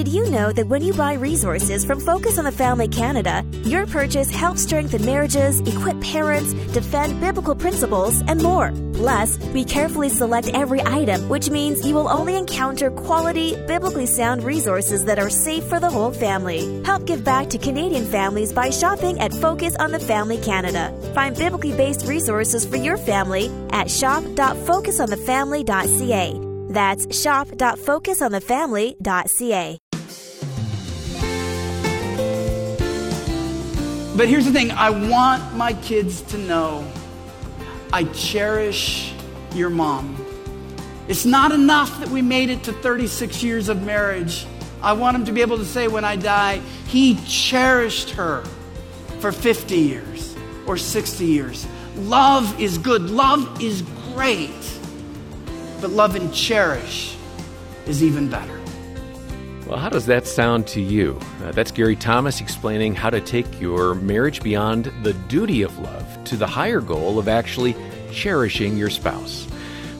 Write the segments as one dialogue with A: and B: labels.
A: Did you know that when you buy resources from Focus on the Family Canada, your purchase helps strengthen marriages, equip parents, defend biblical principles, and more? Plus, we carefully select every item, which means you will only encounter quality, biblically sound resources that are safe for the whole family. Help give back to Canadian families by shopping at Focus on the Family Canada. Find biblically based resources for your family at shop.focusonthefamily.ca. That's shop.focusonthefamily.ca.
B: But here's the thing I want my kids to know I cherish your mom. It's not enough that we made it to 36 years of marriage. I want them to be able to say when I die, he cherished her for 50 years or 60 years. Love is good, love is great, but love and cherish is even better.
C: Well, how does that sound to you? Uh, that's Gary Thomas explaining how to take your marriage beyond the duty of love to the higher goal of actually cherishing your spouse.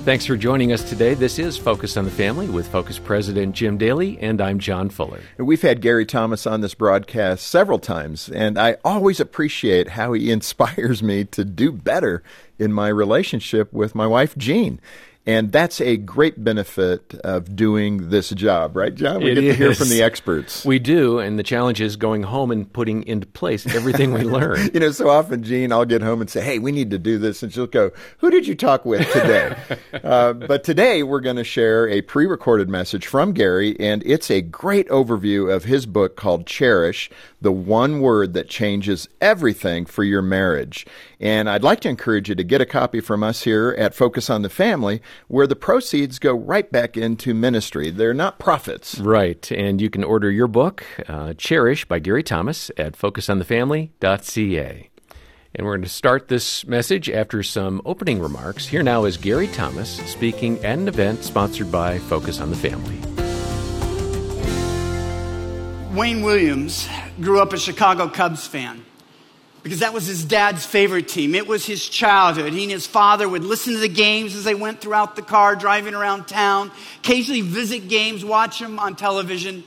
C: Thanks for joining us today. This is Focus on the Family with Focus President Jim Daly, and I'm John Fuller.
D: We've had Gary Thomas on this broadcast several times, and I always appreciate how he inspires me to do better in my relationship with my wife, Jean. And that's a great benefit of doing this job, right, John? We
C: It
D: get to hear from the experts.
C: We do, and the challenge is going home and putting into place everything we learn.
D: You know, so often, Jean, I'll get home and say, hey, we need to do this. And she'll go, who did you talk with today? uh, but today, we're going to share a pre recorded message from Gary, and it's a great overview of his book called Cherish The One Word That Changes Everything for Your Marriage. And I'd like to encourage you to get a copy from us here at Focus on the Family, where the proceeds go right back into ministry. They're not profits.
C: Right, and you can order your book, uh, Cherish by Gary Thomas, at focusonthefamily.ca. And we're going to start this message after some opening remarks. Here now is Gary Thomas speaking at an event sponsored by Focus on the Family.
B: Wayne Williams grew up a Chicago Cubs fan because that was his dad's favorite team. It was his childhood. He and his father would listen to the games as they went throughout the car, driving around town, occasionally visit games, watch them on television.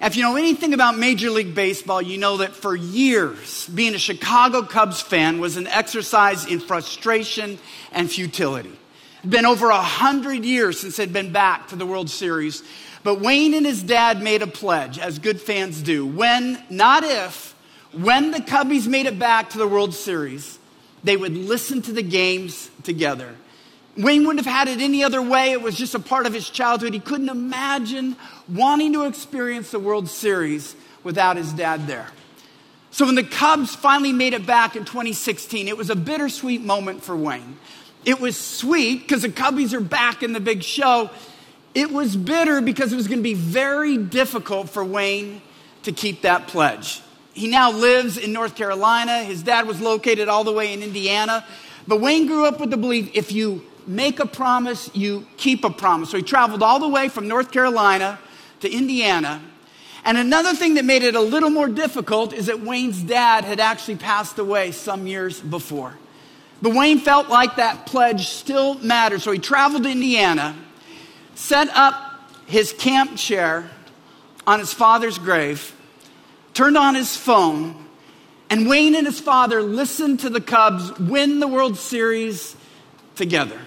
B: If you know anything about Major League Baseball, you know that for years, being a Chicago Cubs fan was an exercise in frustration and futility. It'd been over a hundred years since they'd been back to the World Series. But Wayne and his dad made a pledge, as good fans do. When, not if, when the Cubbies made it back to the World Series, they would listen to the games together. Wayne wouldn't have had it any other way. It was just a part of his childhood. He couldn't imagine wanting to experience the World Series without his dad there. So when the Cubs finally made it back in 2016, it was a bittersweet moment for Wayne. It was sweet because the Cubbies are back in the big show. It was bitter because it was going to be very difficult for Wayne to keep that pledge. He now lives in North Carolina. His dad was located all the way in Indiana. But Wayne grew up with the belief if you make a promise, you keep a promise. So he traveled all the way from North Carolina to Indiana. And another thing that made it a little more difficult is that Wayne's dad had actually passed away some years before. But Wayne felt like that pledge still mattered. So he traveled to Indiana, set up his camp chair on his father's grave, turned on his phone, and Wayne and his father listened to the Cubs win the World Series together.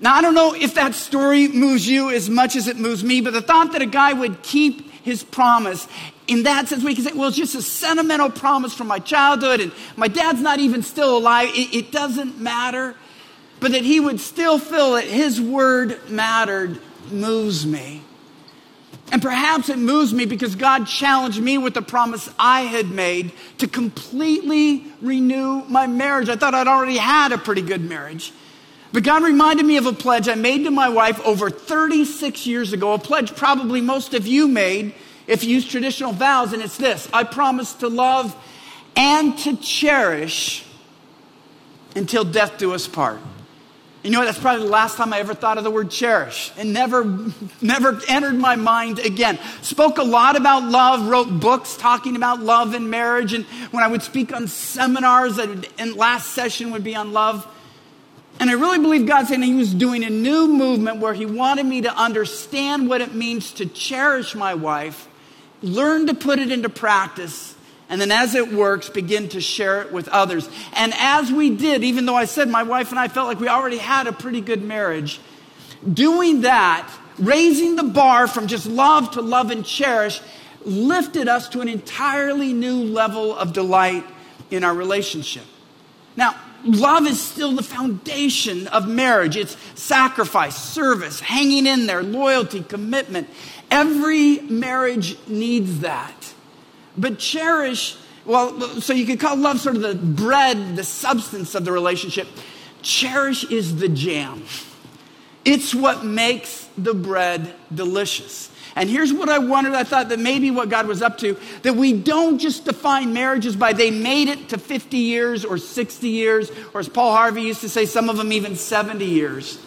B: Now, I don't know if that story moves you as much as it moves me, but the thought that a guy would keep his promise, in that sense, we can say, well, it's just a sentimental promise from my childhood, and my dad's not even still alive. It, it doesn't matter. But that he would still feel that his word mattered moves me. And perhaps it moves me because God challenged me with the promise I had made to completely renew my marriage. I thought I'd already had a pretty good marriage. But God reminded me of a pledge I made to my wife over 36 years ago, a pledge probably most of you made if you use traditional vows, and it's this I promise to love and to cherish until death do us part. You know what? That's probably the last time I ever thought of the word cherish. It never, never entered my mind again. Spoke a lot about love, wrote books talking about love and marriage. And when I would speak on seminars, and last session would be on love. And I really believe God saying He was doing a new movement where He wanted me to understand what it means to cherish my wife, learn to put it into practice, and then as it works, begin to share it with others. And as we did, even though I said my wife and I felt like we already had a pretty good marriage, doing that, raising the bar from just love to love and cherish, lifted us to an entirely new level of delight in our relationship. Now, love is still the foundation of marriage. It's sacrifice, service, hanging in there, loyalty, commitment. Every marriage needs that. But cherish, well, so you could call love sort of the bread, the substance of the relationship. Cherish is the jam. It's what makes the bread delicious. And here's what I wondered I thought that maybe what God was up to that we don't just define marriages by they made it to 50 years or 60 years, or as Paul Harvey used to say, some of them even 70 years.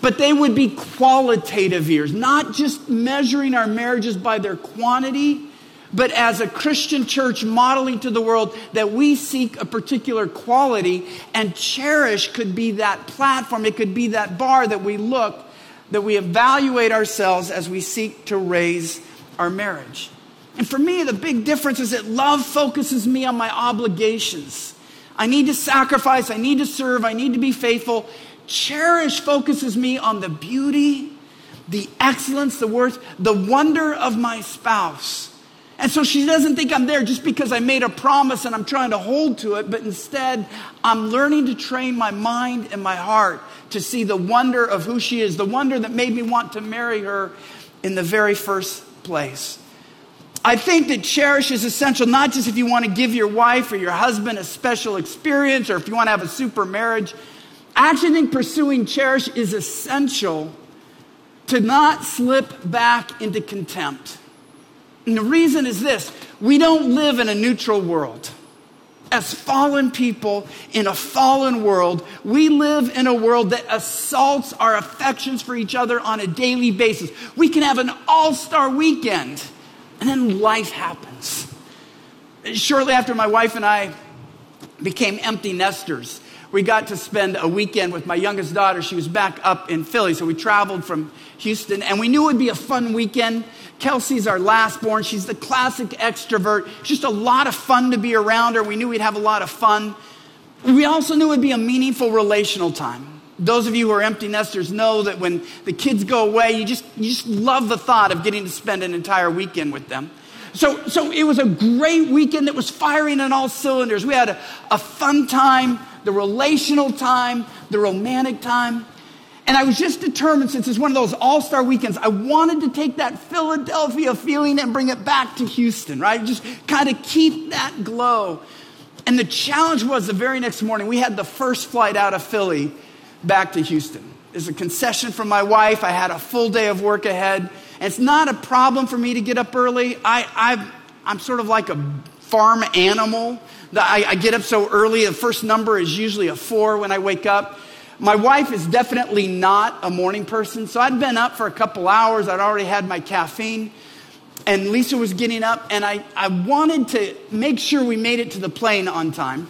B: But they would be qualitative years, not just measuring our marriages by their quantity, but as a Christian church modeling to the world that we seek a particular quality and cherish could be that platform, it could be that bar that we look that we evaluate ourselves as we seek to raise our marriage. And for me, the big difference is that love focuses me on my obligations. I need to sacrifice, I need to serve, I need to be faithful. Cherish focuses me on the beauty, the excellence, the worth, the wonder of my spouse. And so she doesn't think I'm there just because I made a promise and I'm trying to hold to it, but instead I'm learning to train my mind and my heart to see the wonder of who she is, the wonder that made me want to marry her in the very first place. I think that cherish is essential, not just if you want to give your wife or your husband a special experience or if you want to have a super marriage. I actually think pursuing cherish is essential to not slip back into contempt. And the reason is this we don't live in a neutral world. As fallen people in a fallen world, we live in a world that assaults our affections for each other on a daily basis. We can have an all star weekend, and then life happens. Shortly after my wife and I became empty nesters, we got to spend a weekend with my youngest daughter. She was back up in Philly, so we traveled from Houston, and we knew it would be a fun weekend. Kelsey's our last born. She's the classic extrovert. Just a lot of fun to be around her. We knew we'd have a lot of fun. We also knew it would be a meaningful relational time. Those of you who are empty nesters know that when the kids go away, you just, you just love the thought of getting to spend an entire weekend with them. So, so it was a great weekend that was firing on all cylinders. We had a, a fun time, the relational time, the romantic time. And I was just determined, since it's one of those all star weekends, I wanted to take that Philadelphia feeling and bring it back to Houston, right? Just kind of keep that glow. And the challenge was the very next morning, we had the first flight out of Philly back to Houston. There's a concession from my wife. I had a full day of work ahead. And it's not a problem for me to get up early. I, I, am sort of like a farm animal. I, I get up so early. The first number is usually a four when I wake up. My wife is definitely not a morning person, so I'd been up for a couple hours. I'd already had my caffeine, and Lisa was getting up, and I, I wanted to make sure we made it to the plane on time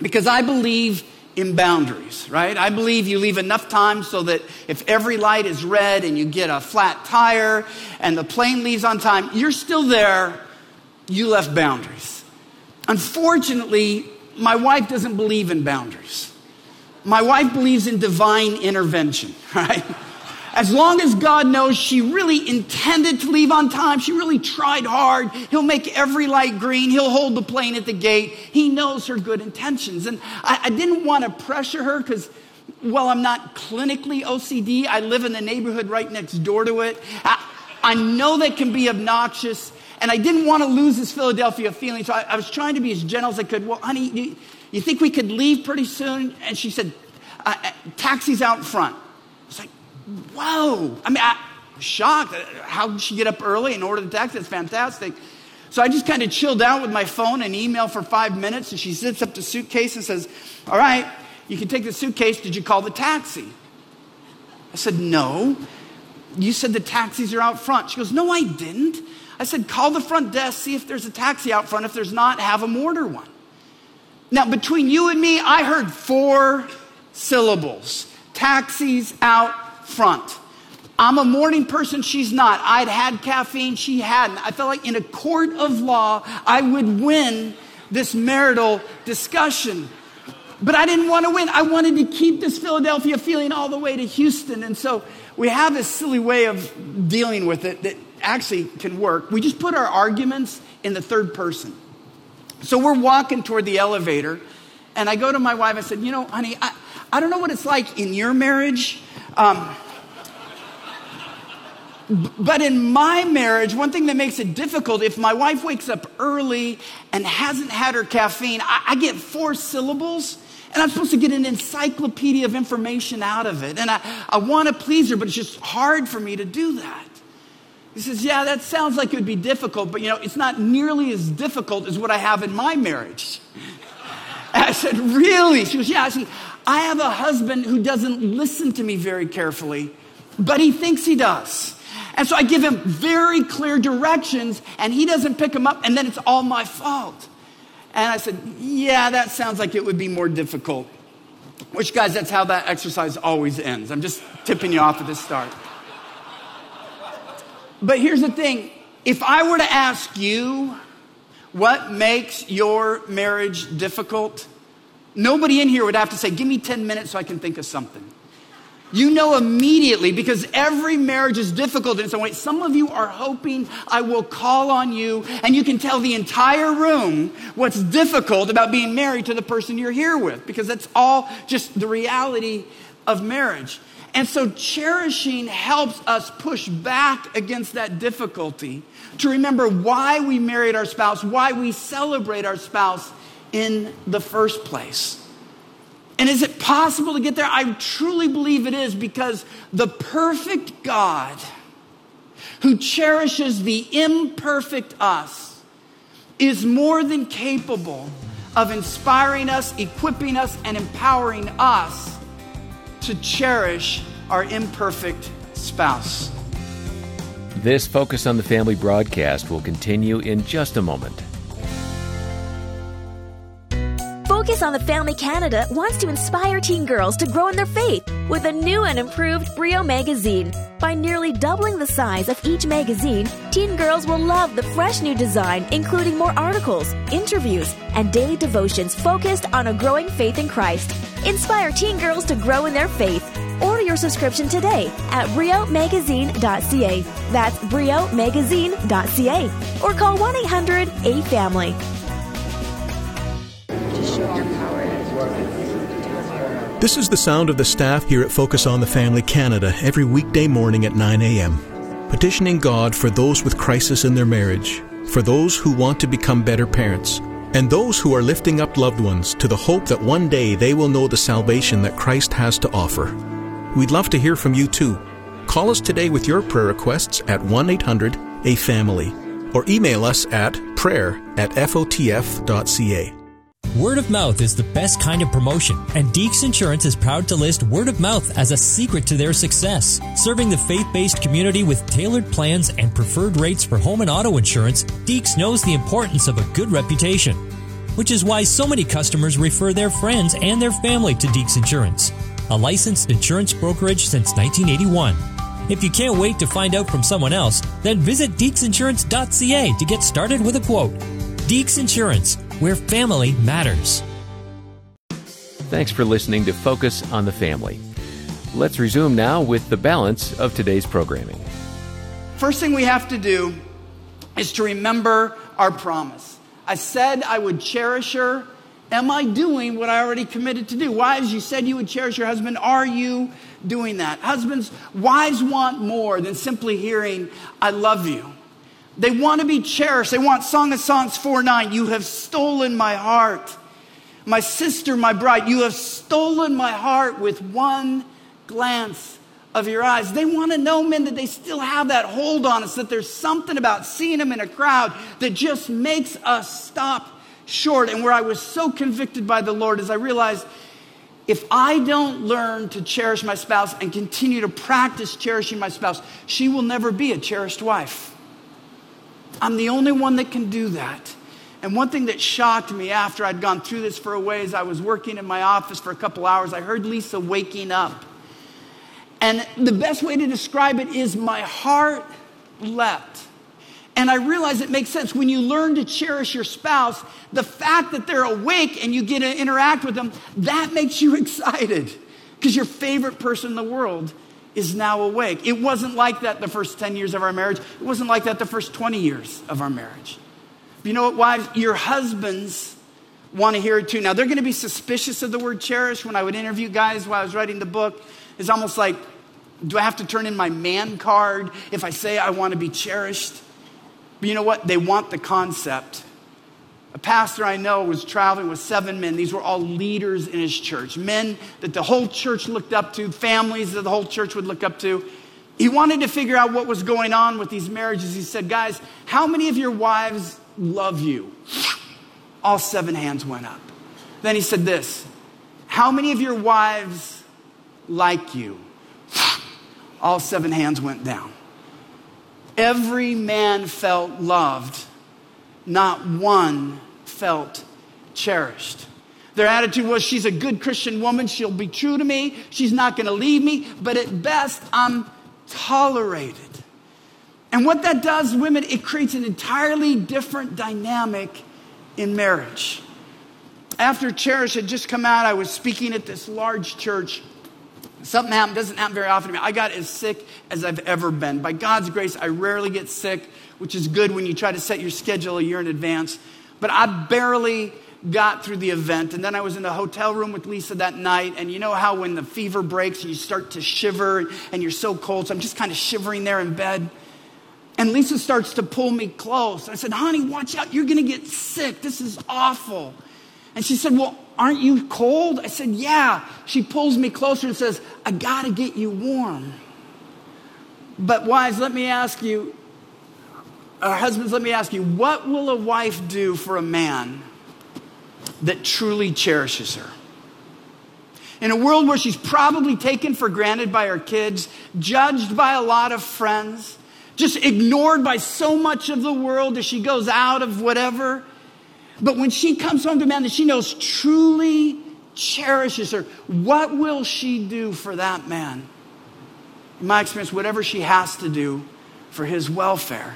B: because I believe in boundaries, right? I believe you leave enough time so that if every light is red and you get a flat tire and the plane leaves on time, you're still there, you left boundaries. Unfortunately, my wife doesn't believe in boundaries my wife believes in divine intervention, right? As long as God knows she really intended to leave on time, she really tried hard, He'll make every light green, He'll hold the plane at the gate. He knows her good intentions. And I, I didn't want to pressure her because, well, I'm not clinically OCD. I live in the neighborhood right next door to it. I, I know that can be obnoxious, and I didn't want to lose this Philadelphia feeling, so I, I was trying to be as gentle as I could. Well, honey, you, think we could leave pretty soon? And she said, uh, uh taxi's out front. It's like, whoa. I mean, I, was shocked. How did she get up early and order the taxi? That's fantastic. So I just kind of chilled out with my phone and email for five minutes. And she zips up the suitcase and says, All right, you can take the suitcase. Did you call the taxi? I said, No. You said the taxis are out front. She goes, No, I didn't. I said, Call the front desk, see if there's a taxi out front. If there's not, have them order one. Now, between you and me, I heard four syllables. Taxis out front. I'm a morning person, she's not. I'd had caffeine, she hadn't. I felt like in a court of law, I would win this marital discussion. But I didn't want to win. I wanted to keep this Philadelphia feeling all the way to Houston. And so we have this silly way of dealing with it that actually can work. We just put our arguments in the third person. So we're walking toward the elevator, and I go to my wife. I said, You know, honey, I, I don't know what it's like in your marriage. Um, but in my marriage, one thing that makes it difficult, if my wife wakes up early and hasn't had her caffeine, I, I, get four syllables and I'm supposed to get an encyclopedia of information out of it. And I, I want to please her, but it's just hard for me to do that. He says, Yeah, that sounds like it would be difficult, but you know, it's not nearly as difficult as what I have in my marriage. I said, Really? She goes, Yeah. I I have a husband who doesn't listen to me very carefully, but he thinks he does. And so I give him very clear directions and he doesn't pick them up and then it's all my fault. And I said, Yeah, that sounds like it would be more difficult. Which, guys, that's how that exercise always ends. I'm just tipping you off at the start. But here's the thing if I were to ask you what makes your marriage difficult, nobody in here would have to say, Give me 10 minutes so I can think of something. You know immediately because every marriage is difficult in some way. Some of you are hoping I will call on you and you can tell the entire room what's difficult about being married to the person you're here with because that's all just the reality of marriage. And so cherishing helps us push back against that difficulty to remember why we married our spouse, why we celebrate our spouse in the first place. And is it possible to get there? I truly believe it is because the perfect God who cherishes the imperfect us is more than capable of inspiring us, equipping us, and empowering us to cherish our imperfect spouse.
C: This Focus on the Family broadcast will continue in just a moment.
A: Focus on the Family Canada wants to inspire teen girls to grow in their faith with a new and improved Brio magazine. By nearly doubling the size of each magazine, teen girls will love the fresh new design, including more articles, interviews, and daily devotions focused on a growing faith in Christ. Inspire teen girls to grow in their faith. Order your subscription today at briomagazine.ca. That's briomagazine.ca. Or call 1 800 A Family.
E: This is the sound of the staff here at Focus on the Family Canada every weekday morning at 9 a.m. Petitioning God for those with crisis in their marriage, for those who want to become better parents, and those who are lifting up loved ones to the hope that one day they will know the salvation that Christ has to offer. We'd love to hear from you too. Call us today with your prayer requests at 1 800 A Family or email us at prayer at fotf.ca.
F: Word of mouth is the best kind of promotion, and Deeks Insurance is proud to list word of mouth as a secret to their success. Serving the faith based community with tailored plans and preferred rates for home and auto insurance, Deeks knows the importance of a good reputation, which is why so many customers refer their friends and their family to Deeks Insurance, a licensed insurance brokerage since 1981. If you can't wait to find out from someone else, then visit deeksinsurance.ca to get started with a quote. Deeks Insurance where family matters.
C: Thanks for listening to Focus on the Family. Let's resume now with the balance of today's programming.
B: First thing we have to do is to remember our promise. I said I would cherish her. Am I doing what I already committed to do? Wives, you said you would cherish your husband. Are you doing that? Husbands, wives want more than simply hearing, I love you. They want to be cherished. They want Song of Songs 4 9. You have stolen my heart. My sister, my bride, you have stolen my heart with one glance of your eyes. They want to know, men, that they still have that hold on us, that there's something about seeing them in a crowd that just makes us stop short. And where I was so convicted by the Lord is I realized if I don't learn to cherish my spouse and continue to practice cherishing my spouse, she will never be a cherished wife. I'm the only one that can do that. And one thing that shocked me after I'd gone through this for a ways, I was working in my office for a couple hours. I heard Lisa waking up. And the best way to describe it is my heart leapt. And I realize it makes sense. When you learn to cherish your spouse, the fact that they're awake and you get to interact with them, that makes you excited because your favorite person in the world is now awake. It wasn't like that the first 10 years of our marriage. It wasn't like that the first 20 years of our marriage. But you know what, wives? Your husbands want to hear it too. Now, they're going to be suspicious of the word cherish. When I would interview guys while I was writing the book, it's almost like, do I have to turn in my man card if I say I want to be cherished? But you know what? They want the concept. A pastor I know was traveling with seven men. These were all leaders in his church, men that the whole church looked up to, families that the whole church would look up to. He wanted to figure out what was going on with these marriages. He said, Guys, how many of your wives love you? All seven hands went up. Then he said this How many of your wives like you? All seven hands went down. Every man felt loved, not one felt cherished. Their attitude was, She's a good Christian woman. She'll be true to me. She's not going to leave me. But at best, I'm tolerated. And what that does, women, it creates an entirely different dynamic in marriage. After Cherish had just come out, I was speaking at this large church Something happened, doesn't happen very often to me. I got as sick as I've ever been. By God's grace, I rarely get sick, which is good when you try to set your schedule a year in advance. But I barely got through the event. And then I was in the hotel room with Lisa that night. And you know how when the fever breaks and you start to shiver and you're so cold. So I'm just kind of shivering there in bed. And Lisa starts to pull me close. I said, honey, watch out. You're going to get sick. This is awful. And she said, Well, aren't you cold? I said, Yeah. She pulls me closer and says, I got to get you warm. But, wives, let me ask you, our husbands, let me ask you, what will a wife do for a man that truly cherishes her? In a world where she's probably taken for granted by her kids, judged by a lot of friends, just ignored by so much of the world as she goes out of whatever, but when she comes home to a man that she knows truly cherishes her, what will she do for that man? In my experience, whatever she has to do for his welfare.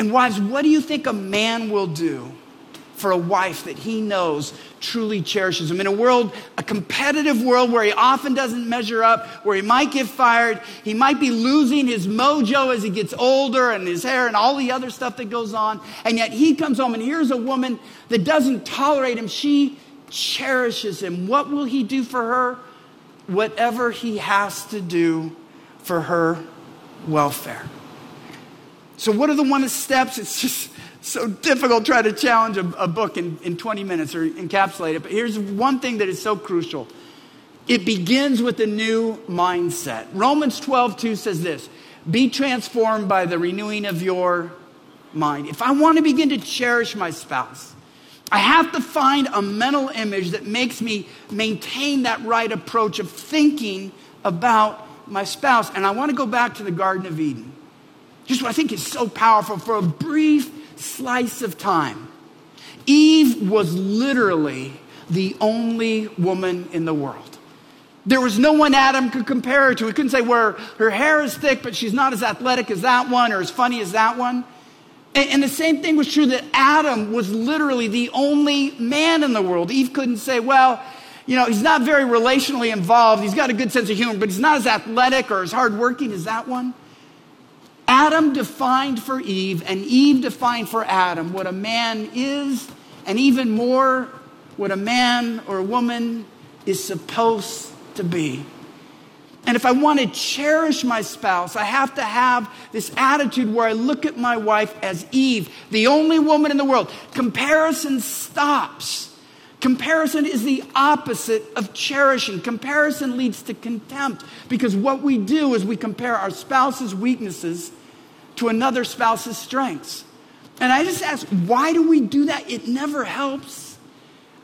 B: And wives, what do you think a man will do for a wife that he knows truly cherishes him. In a world, a competitive world where he often doesn't measure up, where he might get fired, he might be losing his mojo as he gets older and his hair and all the other stuff that goes on. And yet he comes home and here's a woman that doesn't tolerate him. She cherishes him. What will he do for her? Whatever he has to do for her welfare. So, what are the one steps? It's just so difficult trying to challenge a, a book in, in 20 minutes or encapsulate it. But here's one thing that is so crucial it begins with a new mindset. Romans 12, 2 says this Be transformed by the renewing of your mind. If I want to begin to cherish my spouse, I have to find a mental image that makes me maintain that right approach of thinking about my spouse. And I want to go back to the Garden of Eden. Just what I think is so powerful for a brief slice of time, Eve was literally the only woman in the world. There was no one Adam could compare her to. He couldn't say, well, her hair is thick, but she's not as athletic as that one or as funny as that one. And, the same thing was true that Adam was literally the only man in the world. Eve couldn't say, well, you know, he's not very relationally involved. He's got a good sense of humor, but he's not as athletic or as hardworking as that one. Adam defined for Eve, and Eve defined for Adam what a man is, and even more, what a man or a woman is supposed to be. And if I want to cherish my spouse, I have to have this attitude where I look at my wife as Eve, the only woman in the world. Comparison stops. Comparison is the opposite of cherishing. Comparison leads to contempt because what we do is we compare our spouse's weaknesses to another spouse's strengths. And I just ask, why do we do that? It never helps.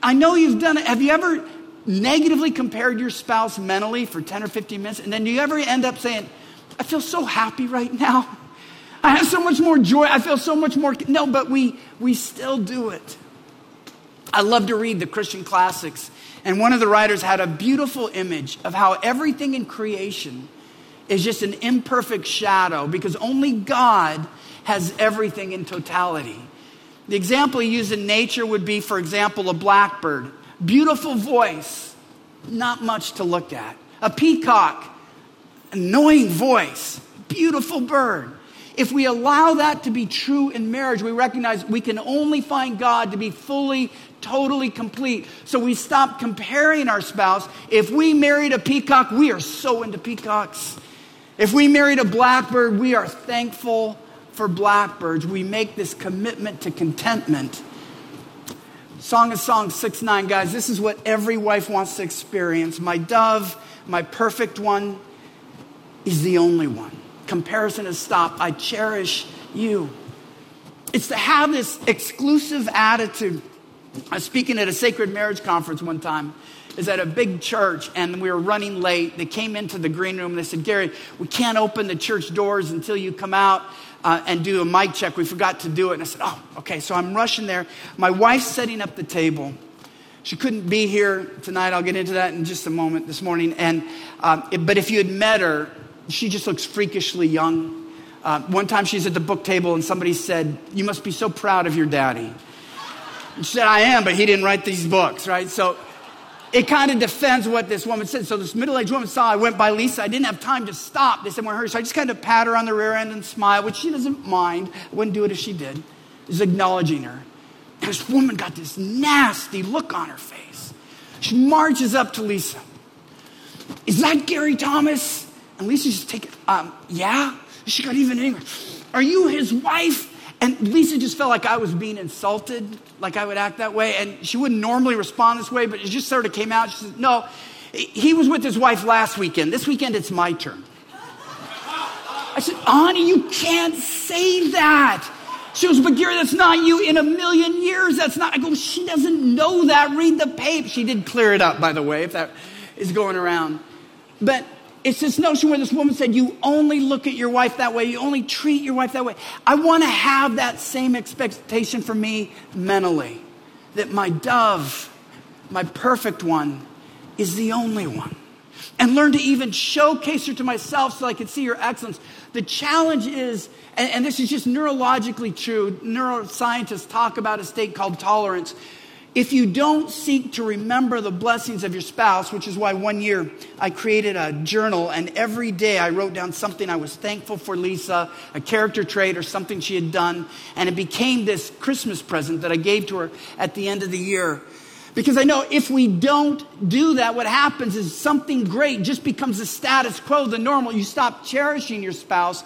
B: I know you've done it. Have you ever negatively compared your spouse mentally for 10 or 15 minutes? And then do you ever end up saying, I feel so happy right now? I have so much more joy. I feel so much more. No, but we, we still do it. I love to read the Christian classics. And one of the writers had a beautiful image of how everything in creation is just an imperfect shadow because only God has everything in totality. The example he used in nature would be, for example, a blackbird. Beautiful voice, not much to look at. A peacock, annoying voice, beautiful bird. If we allow that to be true in marriage, we recognize we can only find God to be fully, totally complete. So we stop comparing our spouse. If we married a peacock, we are so into peacocks. If we married a blackbird, we are thankful for blackbirds. We make this commitment to contentment. Song of Songs 6 9, guys, this is what every wife wants to experience. My dove, my perfect one, is the only one. Comparison has stopped. I cherish you. It's to have this exclusive attitude. I was speaking at a sacred marriage conference one time. Is at a big church, and we were running late. They came into the green room. And they said, "Gary, we can't open the church doors until you come out uh, and do a mic check. We forgot to do it." And I said, "Oh, okay." So I'm rushing there. My wife's setting up the table. She couldn't be here tonight. I'll get into that in just a moment this morning. And um, it, but if you had met her, she just looks freakishly young. Uh, one time she's at the book table and somebody said, You must be so proud of your daddy. she said, I am, but he didn't write these books, right? So it kind of defends what this woman said. So this middle aged woman saw I went by Lisa. I didn't have time to stop. They said, We're her. So I just kind of pat her on the rear end and smile, which she doesn't mind. I wouldn't do it if she did. Just acknowledging her. And this woman got this nasty look on her face. She marches up to Lisa. Is that Gary Thomas? And Lisa just take it, um, yeah? She got even angry. Are you his wife? And Lisa just felt like I was being insulted, like I would act that way. And she wouldn't normally respond this way, but it just sort of came out. She said, No, he was with his wife last weekend. This weekend, it's my turn. I said, Honey, you can't say that. She goes, But Gary, that's not you in a million years. That's not. I go, She doesn't know that. Read the paper. She did clear it up, by the way, if that is going around. But it's this notion where this woman said, You only look at your wife that way, you only treat your wife that way. I want to have that same expectation for me mentally that my dove, my perfect one, is the only one. And learn to even showcase her to myself so I can see her excellence. The challenge is, and, and this is just neurologically true, neuroscientists talk about a state called tolerance if you don't seek to remember the blessings of your spouse, which is why one year I created a journal and every day I wrote down something I was thankful for Lisa, a character trait or something she had done, and it became this Christmas present that I gave to her at the end of the year. Because I know if we don't do that, what happens is something great just becomes the status quo, the normal. You stop cherishing your spouse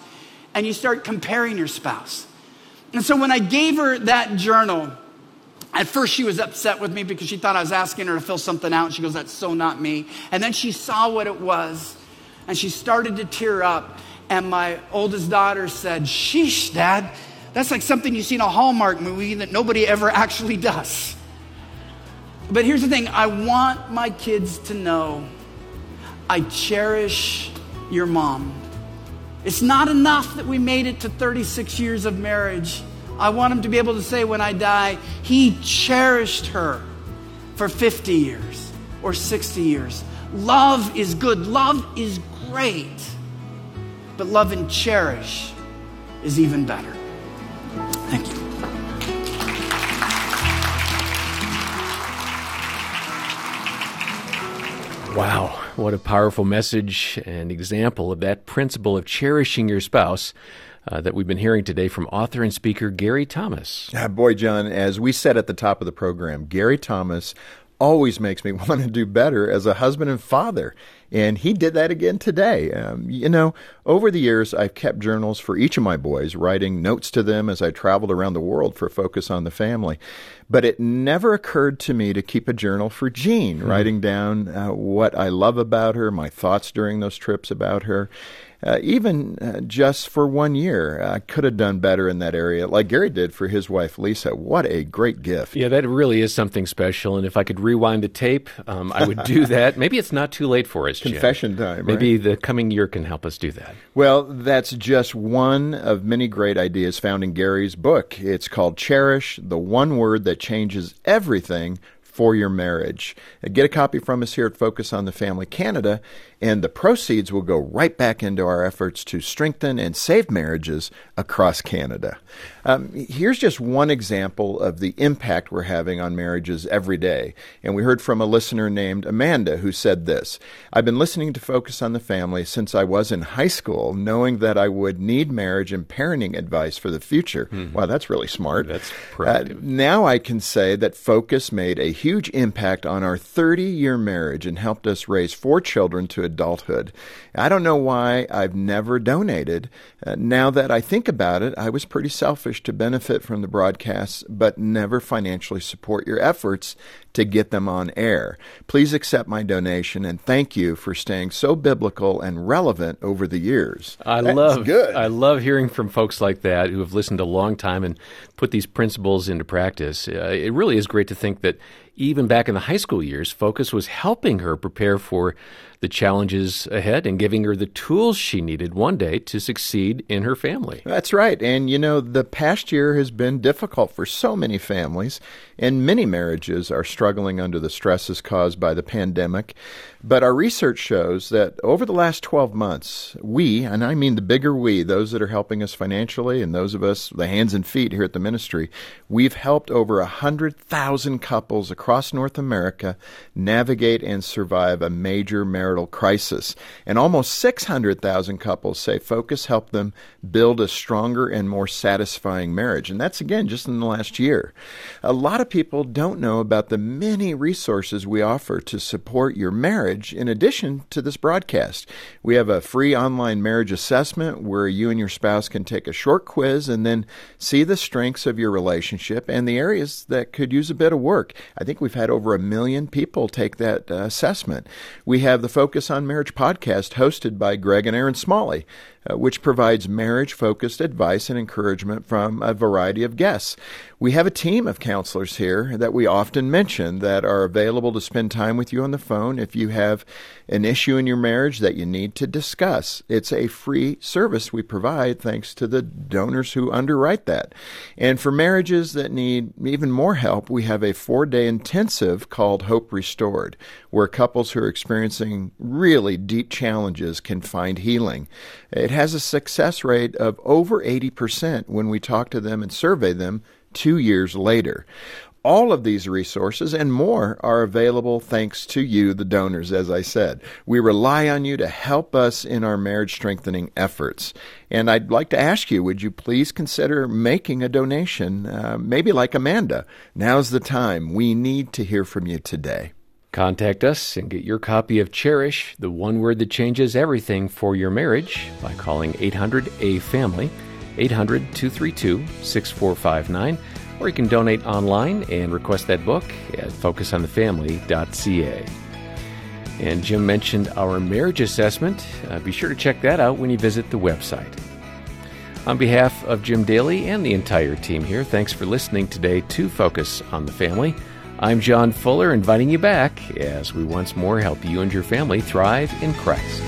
B: and you start comparing your spouse. And so when I gave her that journal, at first, she was upset with me because she thought I was asking her to fill something out. And She goes, That's so not me. And then she saw what it was and she started to tear up. And my oldest daughter said, Sheesh, Dad, that's like something you see in a Hallmark movie that nobody ever actually does. But here's the thing I want my kids to know I cherish your mom. It's not enough that we made it to 36 years of marriage. I want him to be able to say when I die, he cherished her for 50 years or 60 years. Love is good, love is great, but love and cherish is even better. Thank you.
C: Wow, what a powerful message and example of that principle of cherishing your spouse uh, that we've been hearing today from author and speaker Gary Thomas.
D: Boy, John, as we said at the top of the program, Gary Thomas always makes me want to do better as a husband and father. And he did that again today. Um, you know, over the years, I've kept journals for each of my boys, writing notes to them as I traveled around the world for Focus on the Family. But it never occurred to me to keep a journal for Jean, mm-hmm. writing down uh, what I love about her, my thoughts during those trips about her. Uh, even uh, just for one year. I could have done better in that area, like Gary did for his wife Lisa. What a great gift!
C: Yeah, that really is something special. And if I could rewind the tape, um, I would do that. Maybe it's not too late for us. Jim.
D: Confession time.
C: Maybe
D: right?
C: the coming year can help us do that.
D: Well, that's just one of many great ideas found in Gary's book. It's called Cherish, the one word that changes everything for your marriage. Get a copy from us here at Focus on the Family Canada, and the proceeds will go right back into our efforts to strengthen and save marriages across Canada. Um, here's just one example of the impact we're having on marriages every day. And we heard from a listener named Amanda who said this I've been listening to Focus on the Family since I was in high school, knowing that I would need marriage and parenting advice for the future. Mm-hmm. Wow, that's really smart.
C: That's uh,
D: now I can say that Focus made a huge impact on our 30 year marriage and helped us raise four children to adulthood. I don't know why I've never donated. Uh, now that I think about it, I was pretty selfish to benefit from the broadcasts, but never financially support your efforts to get them on air. Please accept my donation and thank you for staying so biblical and relevant over the years.
C: I
D: That's
C: love
D: good.
C: I love hearing from folks like that who have listened a long time and put these principles into practice. Uh, it really is great to think that even back in the high school years, Focus was helping her prepare for the challenges ahead and giving her the tools she needed one day to succeed in her family.
D: That's right. And you know, the past year has been difficult for so many families, and many marriages are struggling under the stresses caused by the pandemic. But our research shows that over the last 12 months, we, and I mean the bigger we, those that are helping us financially and those of us, the hands and feet here at the ministry, we've helped over 100,000 couples across North America navigate and survive a major marital crisis. And almost 600,000 couples say Focus helped them build a stronger and more satisfying marriage. And that's again just in the last year. A lot of people don't know about the many resources we offer to support your marriage in addition to this broadcast. We have a free online marriage assessment where you and your spouse can take a short quiz and then see the strengths of your relationship and the areas that could use a bit of work. I think we've had over a million people take that uh, assessment. We have the Focus on Marriage podcast hosted by Greg and Erin Smalley uh, which provides marriage focused advice and encouragement from a variety of guests. We have a team of counselors here that we often mention that are available to spend time with you on the phone if you have an issue in your marriage that you need to discuss. It's a free service we provide thanks to the donors who underwrite that. And for marriages that need even more help, we have a four day intensive called Hope Restored, where couples who are experiencing really deep challenges can find healing. It has a success rate of over 80% when we talk to them and survey them two years later. All of these resources and more are available thanks to you, the donors, as I said. We rely on you to help us in our marriage strengthening efforts. And I'd like to ask you, would you please consider making a donation, uh, maybe like Amanda? Now's the time. We need to hear from you today.
C: Contact us and get your copy of Cherish, the one word that changes everything for your marriage, by calling 800 A Family, 800 232 6459, or you can donate online and request that book at focusonthefamily.ca. And Jim mentioned our marriage assessment. Uh, be sure to check that out when you visit the website. On behalf of Jim Daly and the entire team here, thanks for listening today to Focus on the Family. I'm John Fuller, inviting you back as we once more help you and your family thrive in Christ.